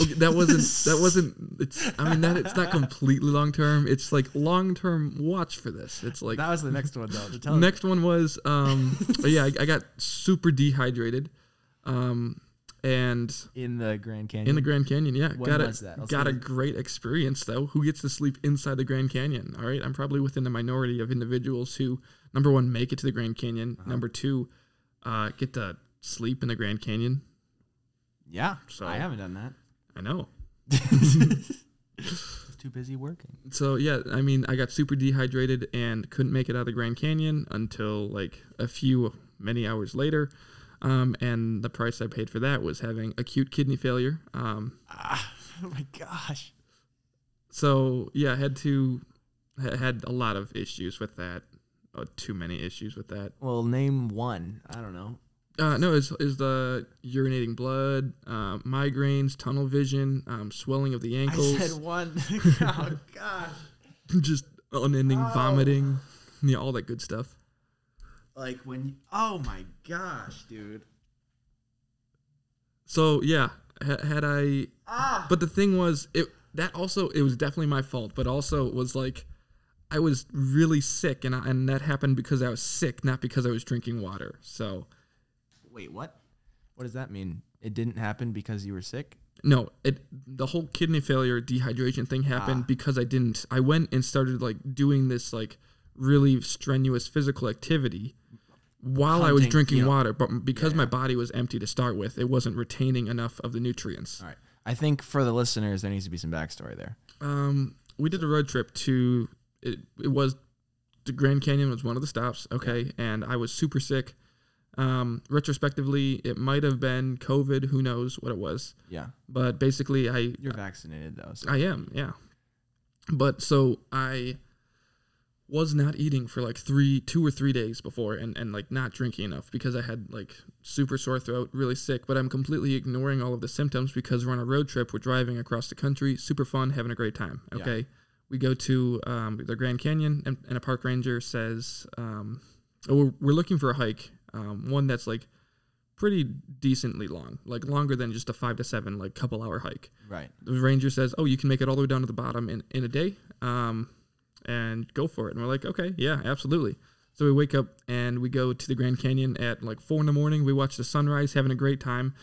Okay, that wasn't that wasn't it's I mean that it's not completely long term. It's like long term watch for this. It's like that was the next one though. Next one was um yeah, I, I got super dehydrated. Um and in the Grand Canyon. in the Grand Canyon, yeah. When got a, was that? Let's got a great experience though. Who gets to sleep inside the Grand Canyon? All right. I'm probably within the minority of individuals who number one, make it to the Grand Canyon. Uh-huh. Number two, uh, get to sleep in the Grand Canyon. yeah. So- I haven't done that. I know. Too busy working. So yeah, I mean, I got super dehydrated and couldn't make it out of the Grand Canyon until like a few many hours later. Um, and the price I paid for that was having acute kidney failure. Um, Ah, oh my gosh. so yeah, I had to ha- had a lot of issues with that. Uh, too many issues with that. Well, name one. I don't know. Uh, no, is is the urinating blood, uh, migraines, tunnel vision, um, swelling of the ankles, I said one. oh gosh. just unending Oh. vomiting, yeah, all that good stuff. Like when. Oh my gosh, dude. So yeah, ha- had I Ah. But the thing was, it that also it was definitely my fault, but also it was like I was really sick, and I, and that happened because I was sick, not because I was drinking water. So Wait, what? What does that mean? It didn't happen because you were sick. no, it the whole kidney failure dehydration thing happened Ah. because I didn't. I went and started like doing this like really strenuous physical activity while I was drinking you know. water, but because Yeah, my yeah. body was empty to start with, it wasn't retaining enough of the nutrients. All right. I think for the listeners, there needs to be some backstory there. Um, we did a road trip to it. It was the Grand Canyon was one of the stops. Okay, and I was super sick. Um, retrospectively, it might have been COVID. Who knows what it was? Yeah. But basically, I You're vaccinated though. So I am yeah. But so I was not eating for like three, two or three days before, and and like not drinking enough because I had like super sore throat, really sick. But I'm completely ignoring all of the symptoms because we're on a road trip. We're driving across the country, super fun, having a great time. Yeah. Okay, we go to um, the Grand Canyon, and, and a park ranger says, um, oh, we're, we're looking for a hike, um, one that's like pretty decently long, like longer than just a five to seven, like couple hour hike right. the ranger says, "Oh, you can make it all the way down to the bottom in, in a day, um, and go for it." And we're like, "Okay, yeah, absolutely." So we wake up and we go to the Grand Canyon at like four in the morning. We watch the sunrise, having a great time,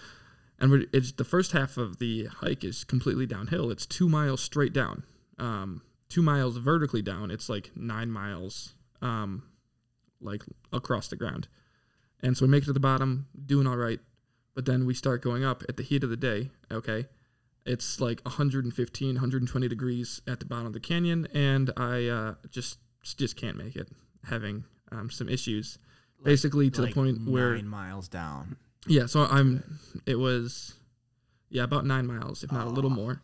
and it's the first half of the hike is completely downhill. It's two miles straight down, um, two miles vertically down. It's like nine miles, um, like across the ground. And so we make it to the bottom, doing all right. But then we start going up at the heat of the day. Okay, it's like 115 120 degrees at the bottom of the canyon and i uh, just just can't make it having um, some issues basically to Like the point where nine miles down. yeah so i'm it was yeah about nine miles if not a little more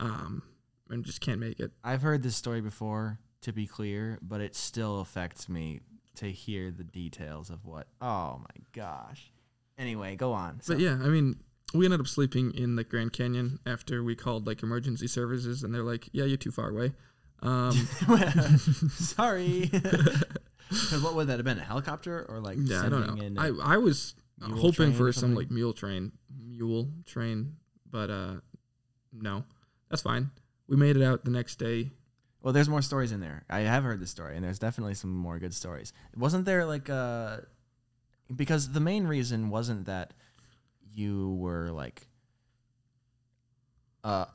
um and just can't make it I've heard this story before, to be clear, but it still affects me to hear the details of what. Oh my gosh. Anyway, go on. but yeah i mean we ended up sleeping in the grand canyon after we called like emergency services and they're like yeah you're too far away um Sorry. 'Cause what would that have been? A helicopter or like yeah i don't know in i i was hoping for some like mule train mule train but uh no that's fine we made it out the next day Well, there's more stories in there. I have heard this story, and there's definitely some more good stories. Wasn't there like uh because the main reason wasn't that you were like uh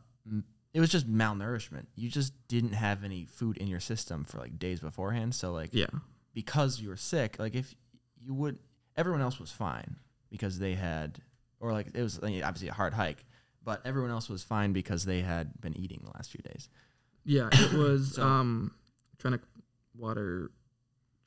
it was just malnourishment. You just didn't have any food in your system for like days beforehand. So like yeah because you were sick, like if you would everyone else was fine because they had or like it was I mean, obviously a hard hike, but everyone else was fine because they had been eating the last few days. yeah it was So- um trying to water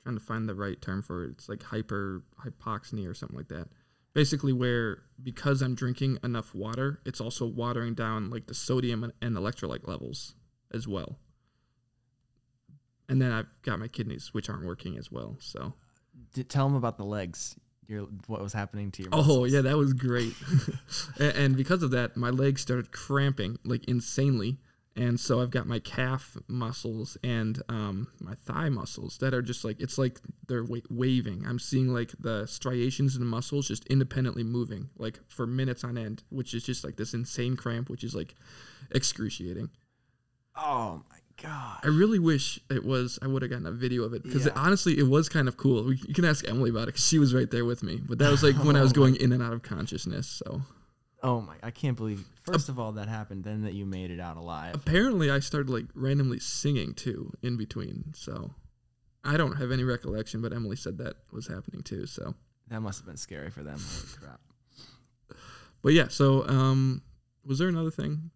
trying to find the right term for it it's like hyper hypoxia or something like that basically where because i'm drinking enough water it's also watering down like the sodium and, electrolyte levels as well and then i've got my kidneys which aren't working as well so D- tell them about the legs. your what was happening to your. Oh yeah, that was great. and, and because of that, my legs started cramping like insanely, and so I've got my calf muscles and um, my thigh muscles that are just like it's like they're wa- waving. I'm seeing like the striations in the muscles just independently moving like for minutes on end, which is just like this insane cramp, which is like excruciating. Oh my god. I really wish it was. I would have gotten a video of it because Yeah. honestly, it was kind of cool. We, you can ask Emily about it because she was right there with me. But that was like when I was Oh going in and out of consciousness. So Oh my! I can't believe. First of all, that happened. Then that you made it out alive. apparently, I started like randomly singing too in between. So I don't have any recollection, but Emily said that was happening too. So, That must have been scary for them. Holy crap. but yeah. So um, was there another thing?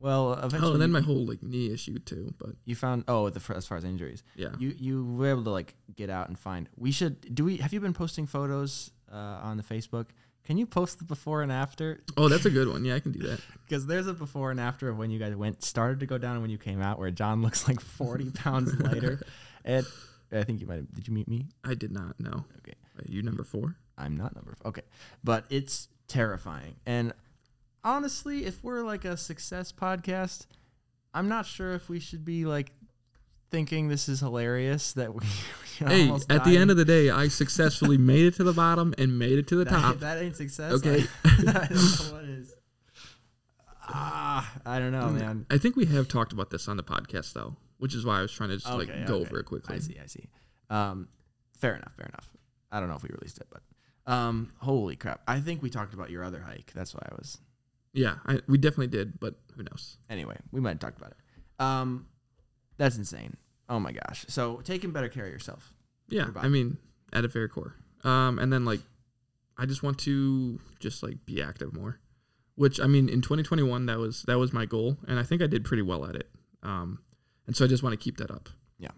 Well, eventually. Oh, and then my whole like knee issue too. But You found oh the as far as injuries. yeah, You you were able to like get out and find. We should do we have you been posting photos uh, on the Facebook? Can you post the before and after? oh, that's a good one. Yeah, I can do that. Because there's a before and after of when you guys went started to go down and when you came out, where John looks like 40 pounds lighter. And I think you might have. Did you meet me? I did not know. Okay. Are you number four? I'm not number. F- okay, but it's terrifying. And honestly, if we're like a success podcast, I'm not sure if we should be like thinking this is hilarious that we. we Hey, at the end of the day, I successfully made it to the bottom and made it to the that, top. that ain't success. Okay. I, I don't know what is. Ah, I don't know, man. I think we have talked about this on the podcast though, which is why I was trying to just like go okay. over it quickly. I see, I see. Um, fair enough, fair enough. I don't know if we released it, but um, holy crap! I think we talked about your other hike. That's why I was. Yeah, I, we definitely did, but who knows? Anyway, we might have talked about it. Um, that's insane. Oh my gosh! So taking better care of yourself. Yeah, Your I mean, at a very core. Um, and then like, I just want to just like be active more, which I mean, in 2021 that was that was my goal, and I think I did pretty well at it. Um, and so I just want to keep that up. Yeah.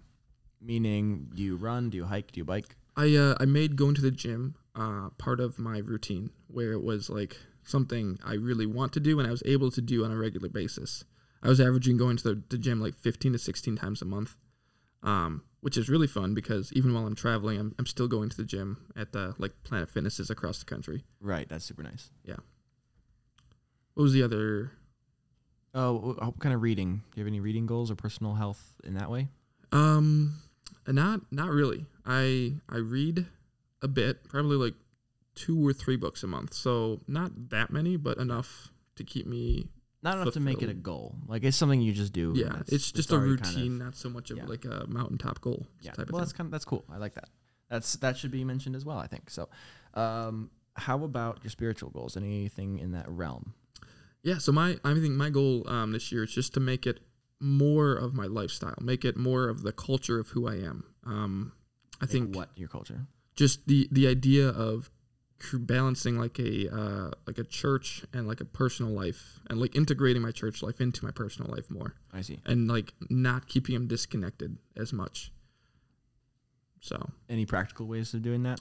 Meaning, do you run? Do you hike? Do you bike? I uh, I made going to the gym uh, part of my routine, where it was like something I really want to do, and I was able to do on a regular basis. I was averaging going to the, the gym like 15 to 16 times a month, um, which is really fun because even while I'm traveling, I'm, I'm still going to the gym at the like Planet Fitnesses across the country. Right. That's super nice. Yeah. What was the other? Oh, wh- what kind of reading? Do you have any reading goals or personal health in that way? Um, not not really. I I read a bit, probably like two or three books a month, so not that many, but enough to keep me Not enough to make it a goal. Like it's something you just do. Yeah, it's just a routine, kind of- not so much of yeah. like a mountaintop goal yeah. type of well, thing. that's kind of that's cool. I like that. That's that should be mentioned as well. I think so. Um, how about your spiritual goals? Anything in that realm? Yeah, so my I think my goal um, this year is just to make it more of my lifestyle, make it more of the culture of who I am. Um, I Like think what your culture? just the the idea of balancing like a uh, like a church and like a personal life, and like integrating my church life into my personal life more, I see. and like not keeping them disconnected as much. So Any practical ways of doing that?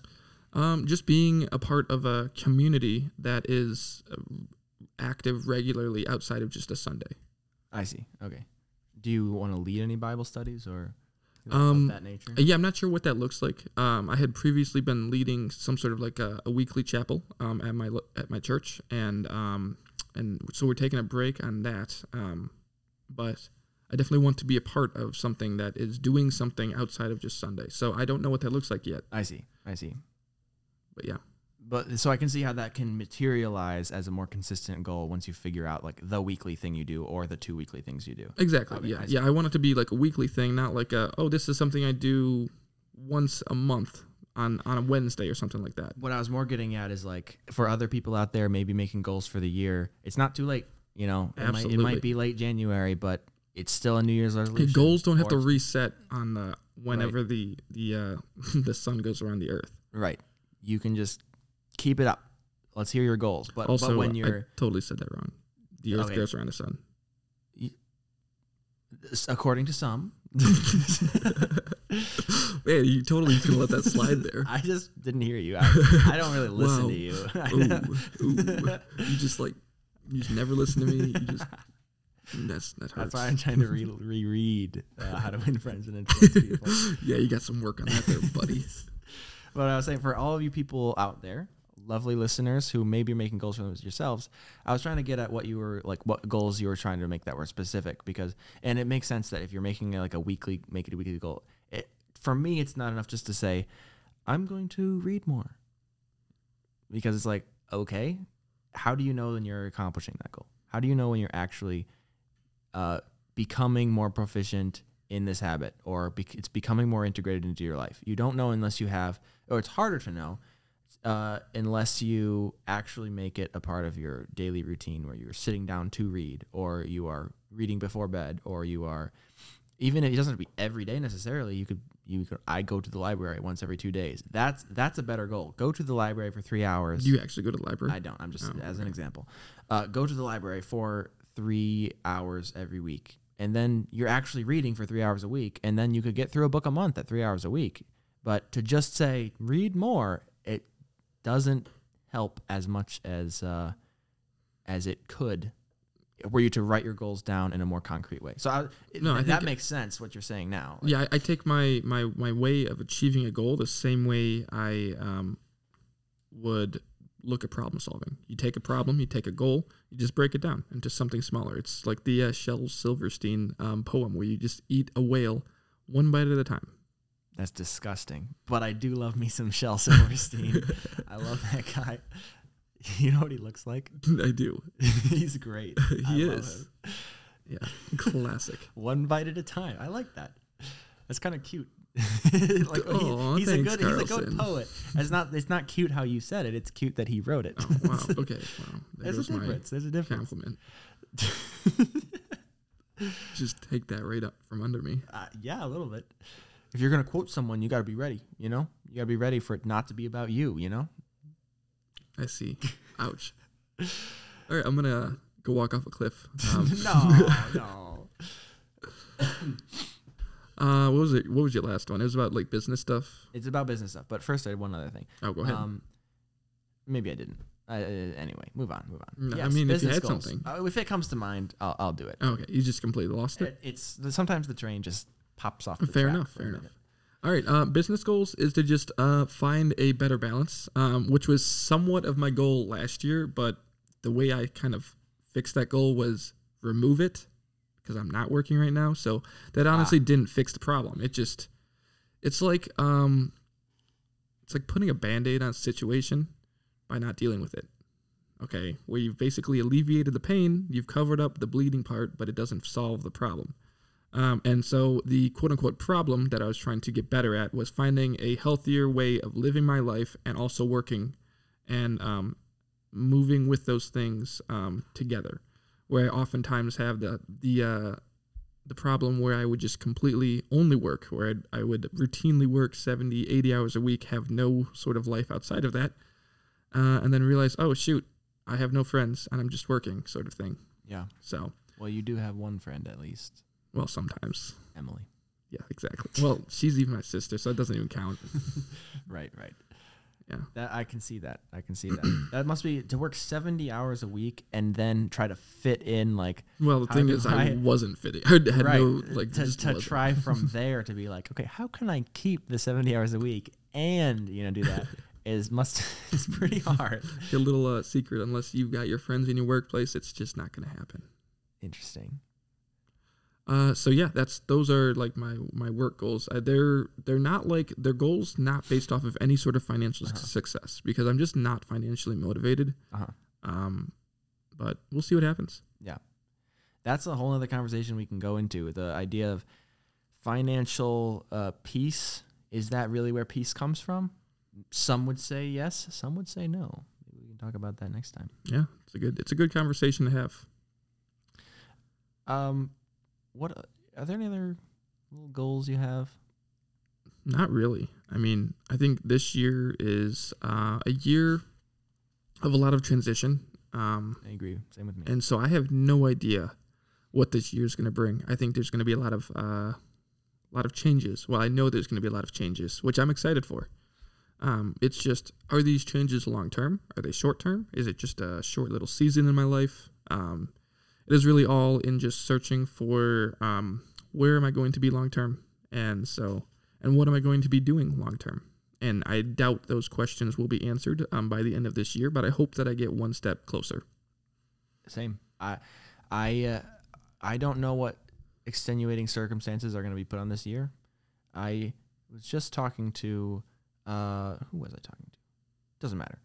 Um, just being a part of a community that is uh, active regularly outside of just a Sunday. I see. Okay. Do you want to lead any Bible studies or Um, that nature? Yeah, I'm not sure what that looks like. Um, I had previously been leading some sort of like a, a weekly chapel um, at my at my church, and um, and so we're taking a break on that. Um, but I definitely want to be a part of something that is doing something outside of just Sunday. So I don't know what that looks like yet, I see. I see. but yeah. But so I can see how that can materialize as a more consistent goal once you figure out like the weekly thing you do or the two weekly things you do. Exactly. Yeah. I yeah. I want it to be like a weekly thing, not like a oh, this is something I do once a month on on a Wednesday or something like that. What I was more getting at is like for other people out there maybe making goals for the year, it's not too late. You know, it, might, it might be late January, but it's still a New Year's Hey, resolution. goals don't have to reset on the whenever the the uh, the sun goes around the earth. right. You can just keep it up. Let's hear your goals. But, also, but when you're totally said that wrong. The earth Okay. goes around the sun. according to some, Man, you totally just gonna let that slide there. I just didn't hear you. I, I don't really listen Wow. to you. Ooh, ooh. You just like you just never listen to me. You just that's that hurts. That's why I'm trying to re- reread uh, How to Win Friends and Influence People. yeah, you got some work on that there, buddy. but I was saying for all of you people out there, lovely listeners who maybe are making goals for yourselves, I was trying to get at what you were like, what goals you were trying to make that were specific because, and it makes sense that if you're making like a weekly, make it a weekly goal. It, for me, it's not enough just to say, I'm going to read more, because it's like, okay, how do you know when you're accomplishing that goal? How do you know when you're actually uh, becoming more proficient in this habit or it's becoming more integrated into your life? You don't know unless you have, or it's harder to know uh, unless you actually make it a part of your daily routine where you're sitting down to read or you are reading before bed or you are even if it doesn't have to be every day necessarily you could you could i go to the library once every two days that's that's a better goal go to the library for three hours Do you actually go to the library? I don't. I'm just Oh, as an example. Uh, go to the library for three hours every week, and then you're actually reading for three hours a week, and then you could get through a book a month at three hours a week. But to just say read more, it doesn't help as much as uh, as it could. Were you to write your goals down in a more concrete way? So I, No, I that makes sense. What you're saying now. yeah, I, I take my, my my way of achieving a goal the same way I um, would look at problem solving. You take a problem, you take a goal, you just break it down into something smaller. It's like the uh, Shel Silverstein um, poem where you just eat a whale one bite at a time. That's disgusting. But I do love me some Shel Silverstein. I love that guy. You know what he looks like? I do. He's great. He love is. Yeah, classic. One bite at a time. I like that. That's kind of cute. like, he- Aw, he's a thanks, good he's a good poet. It's not it's not cute how you said it. It's cute that he wrote it. Oh wow. Okay. Wow. There There's a difference. There's a difference. compliment. Just take that right up from under me. Uh, yeah, a little bit. If you're gonna quote someone, you gotta be ready. You know, you gotta be ready for it not to be about you. You know. I see. Ouch. All right, I'm gonna go walk off a cliff. Um, no, no. uh, what was it? What was your last one? It was about like business stuff. It's about business stuff. But first, I had one other thing. Oh, go ahead. Um, maybe I didn't. Uh, anyway, move on, move on. No, I mean, if you had goals. something. Uh, if it comes to mind, I'll, I'll do it. Oh, okay, you just completely lost it. It- It's sometimes the train just pops off. The Fair enough, fair enough. All right, uh, business goals is to just uh, find a better balance, um, which was somewhat of my goal last year. But the way I kind of fixed that goal was remove it because I'm not working right now. So that honestly didn't fix the problem. It just, it's like, um, it's like putting a band-aid on a situation by not dealing with it. Okay, where you've basically alleviated the pain, you've covered up the bleeding part, but it doesn't solve the problem. Um, and so the quote unquote problem that I was trying to get better at was finding a healthier way of living my life and also working and um, moving with those things um, together. Where I oftentimes have the the uh, the problem where I would just completely only work, where I'd, I would routinely work 70, 80 hours a week, have no sort of life outside of that, uh, and then realize, oh shoot, I have no friends and I'm just working, sort of thing. Yeah. So, Well, you do have one friend at least, well, sometimes. Emily. Yeah, exactly. Well, she's even my sister, so it doesn't even count. Right, right. Yeah. That I can see that. I can see that. that must be to work seventy hours a week and then try to fit in like Well, the thing is, I I- wasn't fitting. I had right no like to, to try from there to be like, okay, how can I keep the seventy hours a week and you know do that is must is pretty hard. a little uh, secret. Unless you've got your friends in your workplace, it's just not going to happen. Interesting. Uh, so yeah, that's those are like my my work goals. Uh, they're they're not like they're goals not based off of any sort of financial Uh-huh. success because I'm just not financially motivated. Uh huh. Um, but we'll see what happens. Yeah, that's a whole other conversation we can go into. The idea of financial uh, peace is that really where peace comes from? Some would say yes. Some would say no. Maybe we can talk about that next time. Yeah, it's a good it's a good conversation to have. Um, what are there any other little goals you have? Not really. I mean, I think this year is uh, a year of a lot of transition. Um, I agree. Same with me. and so I have no idea what this year is going to bring. I think there's going to be a lot of uh, a lot of changes. Well, I know there's going to be a lot of changes, which I'm excited for. Um, it's just, are these changes long term? Are they short term? Is it just a short little season in my life? Um, it is really all in just searching for um, where am I going to be long term, and so and what am I going to be doing long term. and I doubt those questions will be answered um, by the end of this year. But I hope that I get one step closer. Same. I, I, uh, I don't know what extenuating circumstances are going to be put on this year. I was just talking to, uh, who was I talking to? Doesn't matter.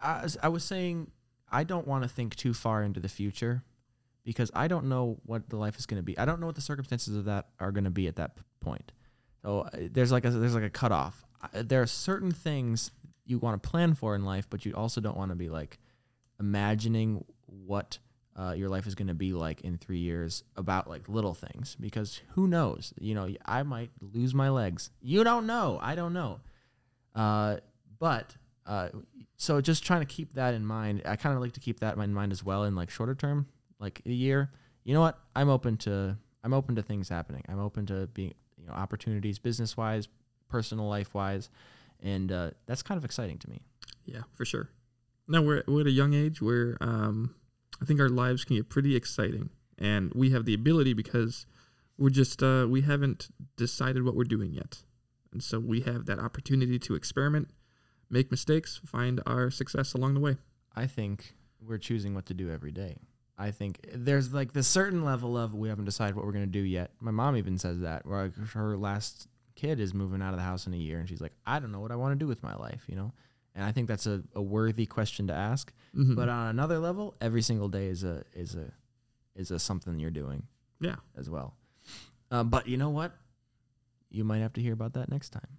I I was saying I don't want to think too far into the future because I don't know what the life is going to be. I don't know what the circumstances of that are going to be at that point. So uh, there's like a there's like a cutoff. There are certain things you want to plan for in life, but you also don't want to be like imagining what uh, your life is going to be like in three years about like little things because who knows? You know, I might lose my legs. You don't know. I don't know. Uh, but uh, so just trying to keep that in mind. I kind of like to keep that in mind as well in like shorter term, like a year. You know what? I'm open to I'm open to things happening. I'm open to being you know opportunities, business wise, personal life wise, and uh, that's kind of exciting to me. Yeah, for sure. Now we're we're at a young age where um, I think our lives can get pretty exciting, and we have the ability because we're just uh, we haven't decided what we're doing yet, and so we have that opportunity to experiment, make mistakes, find our success along the way. I think we're choosing what to do every day. I think there's like this certain level of we haven't decided what we're gonna do yet. My mom even says that. Where like her last kid is moving out of the house in a year, and she's like, I don't know what I want to do with my life, you know. And I think that's a, a worthy question to ask. Mhm. But on another level, every single day is a is a is a something you're doing yeah, as well. Um, but you know what? You might have to hear about that next time.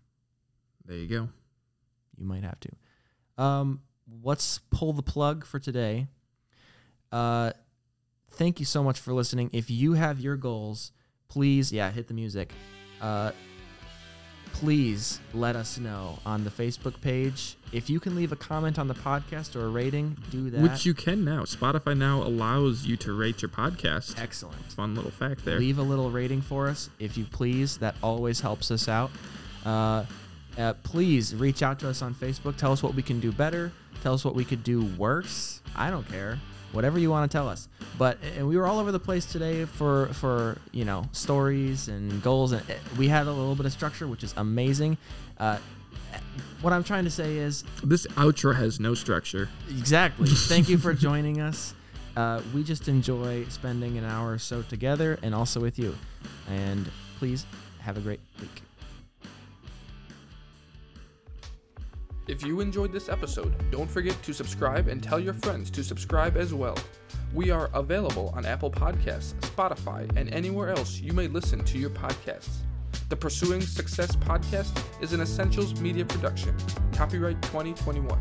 there you go. You might have to. Um, let's pull the plug for today. Uh, thank you so much for listening. If you have your goals, please, yeah, hit the music. Uh, please let us know on the Facebook page. If you can leave a comment on the podcast or a rating, do that. Which you can now. Spotify now allows you to rate your podcast. excellent. Fun little fact there. Leave a little rating for us if you please. That always helps us out. Uh, uh, please reach out to us on Facebook. Tell us what we can do better. Tell us what we could do worse. I don't care. Whatever you want to tell us. But and we were all over the place today for for you know stories and goals, and uh, we had a little bit of structure, which is amazing. Uh, what I'm trying to say is This outro has no structure. Exactly. Thank you for joining us. Uh, we just enjoy spending an hour or so together and also with you. And please have a great week. If you enjoyed this episode, don't forget to subscribe and tell your friends to subscribe as well. We are available on Apple Podcasts, Spotify, and anywhere else you may listen to your podcasts. The Pursuing Success podcast is an Essentials Media production. Copyright 2021.